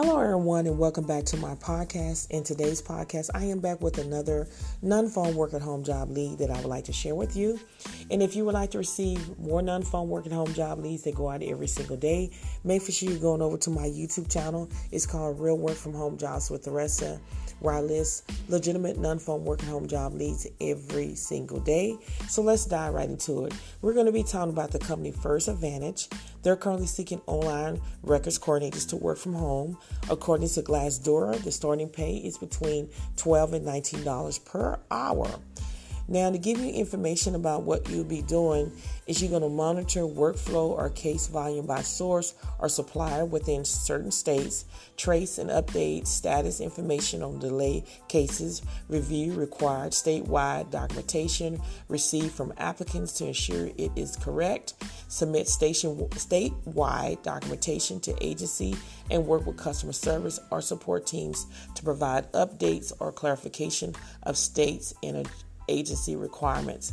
Hello, everyone, and welcome back to my podcast. In today's podcast, I am back with another non phone work at home job lead that I would like to share with you. And if you would like to receive more non phone work at home job leads that go out every single day, make sure you're going over to my YouTube channel. It's called Real Work from Home Jobs with Theresa, where I list legitimate non phone work at home job leads every single day. So let's dive right into it. We're going to be talking about the company First Advantage. They're currently seeking online records coordinators to work from home. According to Glassdoor, the starting pay is between 12 and $19 per hour. Now, to give you information about what you'll be doing, is you're going to monitor workflow or case volume by source or supplier within certain states, trace and update status information on delay cases, review required statewide documentation received from applicants to ensure it is correct, submit station statewide documentation to agency, and work with customer service or support teams to provide updates or clarification of states and agency requirements.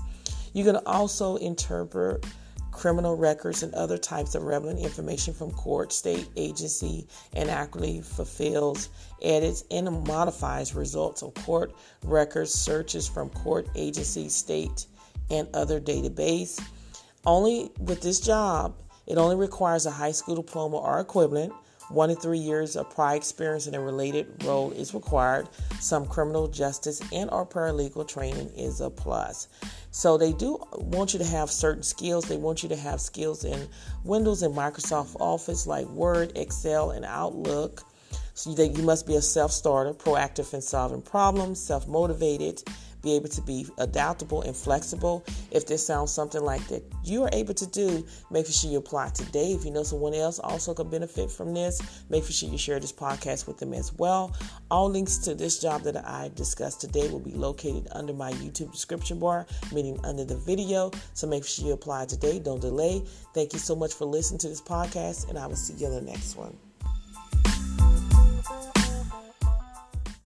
You can also interpret criminal records and other types of relevant information from court, state agency, and accurately fulfills, edits, and modifies results of court records searches from court, agency, state, and other database. Only with this job, it only requires a high school diploma or equivalent. One to three years of prior experience in a related role is required. Some criminal justice and or paralegal training is a plus. So they do want you to have certain skills. They want you to have skills in Windows and Microsoft Office like Word, Excel, and Outlook. So that you must be a self-starter, proactive in solving problems, self-motivated, be able to be adaptable and flexible. If this sounds something like that you are able to do, make sure you apply today. If you know someone else also could benefit from this, make sure you share this podcast with them as well. All links to this job that I discussed today will be located under my YouTube description bar, meaning under the video. So make sure you apply today. Don't delay. Thank you so much for listening to this podcast, and I will see you in the next one.